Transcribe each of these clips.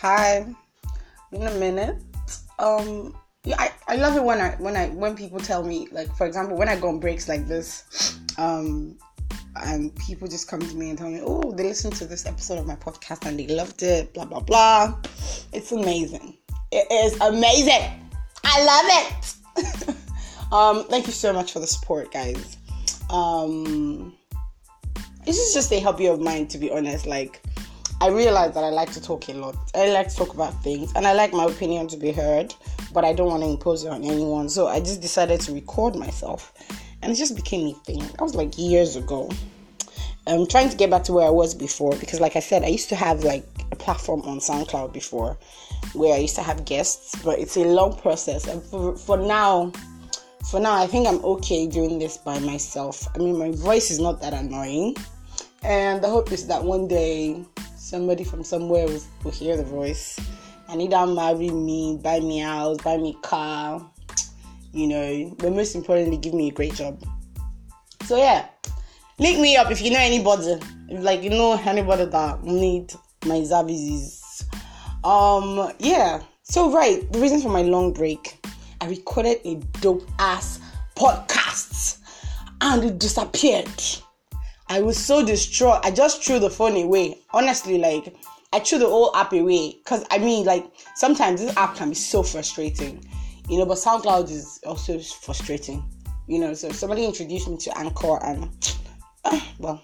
Hi. In a minute. Um yeah, I, I love it when I when I when people tell me like for example when I go on breaks like this, um and people just come to me and tell me, oh, they listened to this episode of my podcast and they loved it, blah blah blah. It's amazing. It is amazing. I love it. um, thank you so much for the support, guys. Um, this is just a hobby of mine, to be honest. Like, I realize that I like to talk a lot. I like to talk about things, and I like my opinion to be heard, but I don't want to impose it on anyone. So I just decided to record myself, and it just became a thing. That was like years ago. I'm trying to get back to where I was before because, like I said, I used to have like a platform on SoundCloud before where I used to have guests, but it's a long process. And for, for now, for now, I think I'm okay doing this by myself. I mean, my voice is not that annoying, and the hope is that one day somebody from somewhere will, will hear the voice and either marry me, buy me house, buy me car, you know, but most importantly, give me a great job. So yeah, link me up if you know anybody, if like you know anybody that need my services. Um, yeah. So right, the reason for my long break, I recorded a dope ass podcast, and it disappeared. I was so distraught. I just threw the phone away. Honestly, like I threw the whole app away because I mean, like sometimes this app can be so frustrating, you know. But SoundCloud is also frustrating, you know. So somebody introduced me to Anchor, and uh, well,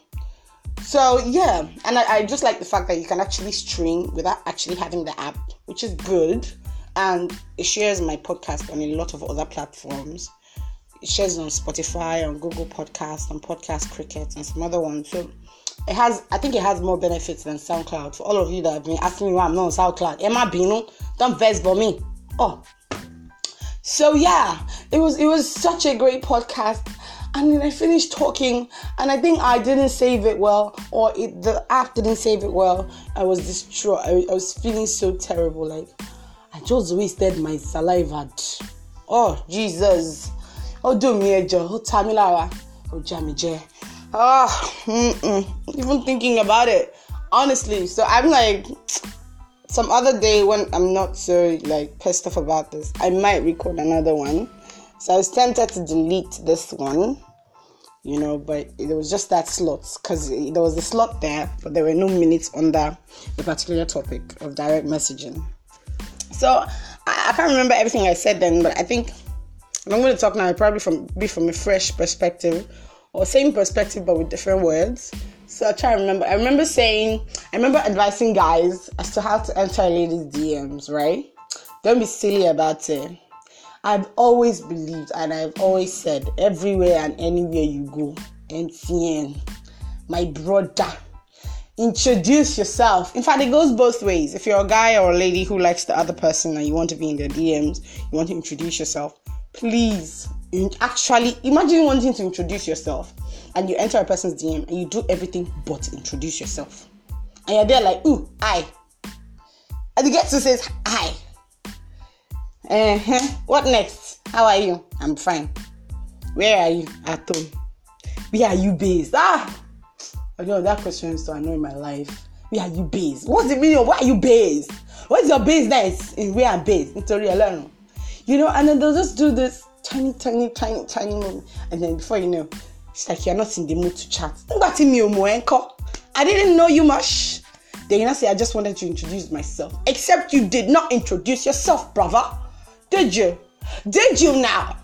so yeah, and I, I just like the fact that you can actually stream without actually having the app, which is good, and it shares my podcast on a lot of other platforms it shares on Spotify, on Google Podcast, on Podcast Cricket, and some other ones. So it has, I think it has more benefits than SoundCloud. For all of you that have been asking me why I'm not on SoundCloud, Emma Bino, don't vex for me. Oh, so yeah, it was it was such a great podcast. And then I finished talking, and I think I didn't save it well, or it, the app didn't save it well. I was distraught. I, I was feeling so terrible. Like I just wasted my saliva. Oh Jesus! Ó dùn mí ẹjọ́ ó ta mí lára ó já mi jẹ. Ah even thinking about it honestly so i'm like some other day when i'm not so like pissed off about this i might record another one. So i was tempted to delete this one you know but it was just that slot because there was a slot there but there were no minutes under the particular topic of direct messaging. So I, I can't remember everything i said then but i think I'm going to talk now probably from be from a fresh perspective or same perspective but with different words. So I try to remember. I remember saying, I remember advising guys as to how to enter a lady's DMs, right? Don't be silly about it. I've always believed and I've always said, everywhere and anywhere you go, MTN, my brother, introduce yourself. In fact, it goes both ways. If you're a guy or a lady who likes the other person and you want to be in their DMs, you want to introduce yourself, please actually imagine wanting to introduce yourself and you enter a person's DM and you do everything but introduce yourself. And you're there like, ooh, hi. And the get to say hi. Uh-huh. What next? How are you? I'm fine. Where are you? At home. Where are you based? Ah! I know that question is to annoy my life. Where are you based? What's the meaning of where are you based? What's your business in where I'm based? Nítorí Ọlọ́run you know, and then they'll just do this tiny, tiny, tiny, tiny moment, and then before you know, it's like you're not in the mood to chat. I didn't know you much. Then you know, say, I just wanted to introduce myself. Except you did not introduce yourself, brother. Did you? Did you now?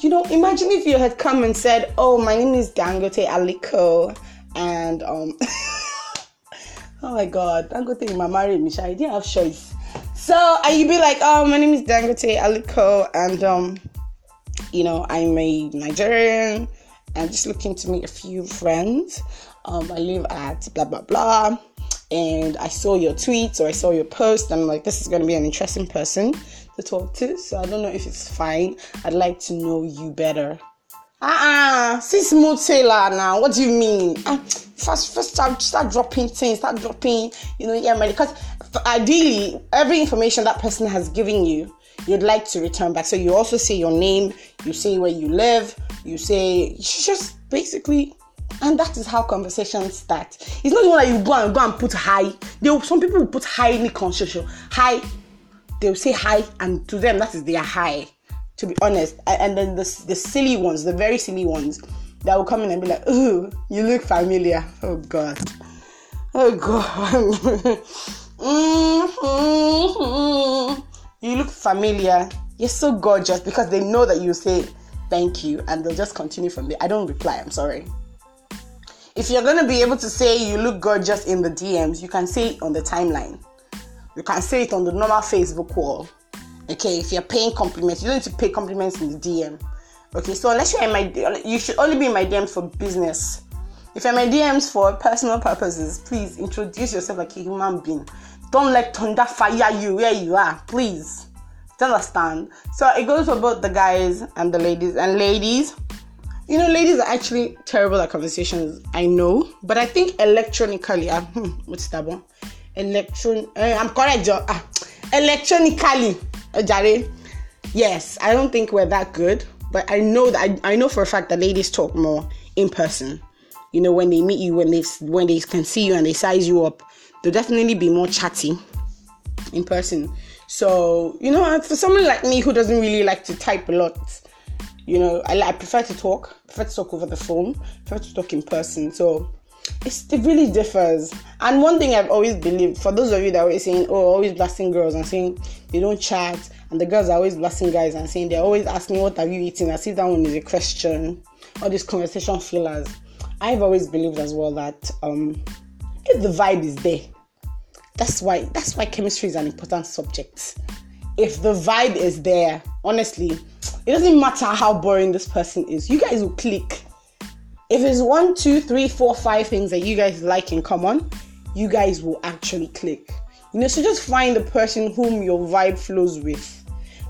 You know, imagine if you had come and said, Oh, my name is Dangote Aliko, and um, oh my god, Dangote, my married Misha, I didn't have choice. So and you'd be like, oh, my name is Dangote Aliko, and um, you know, I'm a Nigerian. I'm just looking to meet a few friends. Um, I live at blah blah blah, and I saw your tweets or I saw your post, and I'm like, this is gonna be an interesting person to talk to. So I don't know if it's fine. I'd like to know you better. Ah, uh-uh, sis now. What do you mean? Uh, first, first start, start dropping things, start dropping, you know, yeah, man. because ideally, every information that person has given you, you'd like to return back. So you also say your name, you say where you live, you say, just basically And that is how conversations start. It's not even like you go and go and put hi. Some people will put the conversation. Hi. They'll say hi, and to them that is their hi. To be honest, and then the the silly ones, the very silly ones, that will come in and be like, "Oh, you look familiar." Oh God. Oh God. mm-hmm. You look familiar. You're so gorgeous because they know that you say thank you and they'll just continue from there. I don't reply. I'm sorry if you're going to be able to say you look gorgeous in the DMs, you can say it on the timeline. You can say it on the normal Facebook wall. Okay, if you're paying compliments, you don't need to pay compliments in the DM. Okay, so unless you're in my, you should only be in my DMs for business. If you're in my DMs for personal purposes, please introduce yourself like a human being. Don't let thunder fire you where you are, please. Do understand? So it goes for both the guys and the ladies. And ladies, you know, ladies are actually terrible at conversations. I know, but I think electronically, uh, what's that one? Electron. Uh, I'm correct. Uh, electronically, uh, Jare. Yes, I don't think we're that good, but I know that I, I know for a fact that ladies talk more in person. You know, when they meet you, when they when they can see you and they size you up, they'll definitely be more chatty in person. So, you know, for someone like me who doesn't really like to type a lot, you know, I, I prefer to talk, prefer to talk over the phone, prefer to talk in person. So it's, it really differs. And one thing I've always believed, for those of you that are always saying, oh, always blasting girls and saying they don't chat, and the girls are always blasting guys and saying they're always asking, what have you eaten? I see that one is a question. All these conversation fillers. I've always believed as well that um, if the vibe is there, that's why that's why chemistry is an important subject. If the vibe is there, honestly, it doesn't matter how boring this person is, you guys will click. If it's one, two, three, four, five things that you guys like in common, you guys will actually click. You know, so just find the person whom your vibe flows with.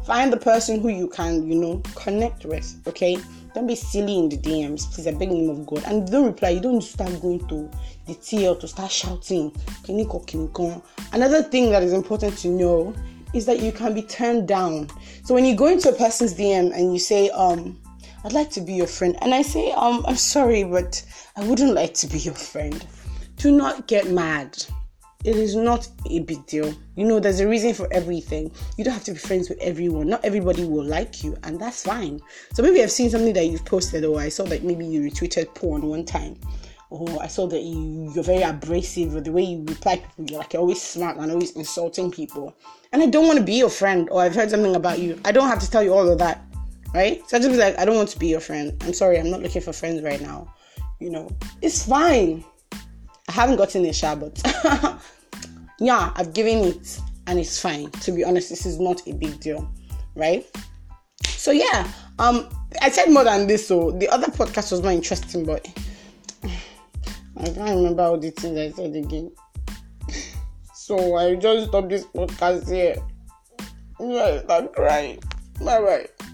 Find the person who you can, you know, connect with. Okay, don't be silly in the DMs, please. I beg the name of God. And don't reply. You don't start going to the TL to start shouting. Another thing that is important to know is that you can be turned down. So when you go into a person's DM and you say, um, I'd like to be your friend, and I say, um, I'm sorry, but I wouldn't like to be your friend. Do not get mad. It is not a big deal. You know, there's a reason for everything. You don't have to be friends with everyone. Not everybody will like you, and that's fine. So maybe I've seen something that you've posted, or I saw that maybe you retweeted porn one time or I saw that you you're very abrasive, with the way you reply people, you're like you're always smart and always insulting people. And I don't want to be your friend, or I've heard something about you. I don't have to tell you all of that, right? So I just be like, I don't want to be your friend. I'm sorry, I'm not looking for friends right now. You know, it's fine. I haven't gotten a shot, but yeah, I've given it and it's fine. To be honest, this is not a big deal, right? So yeah, um, I said more than this, so the other podcast was more interesting, but I can't remember all the things I said again. So I just stop this podcast here. I'm crying. Bye bye.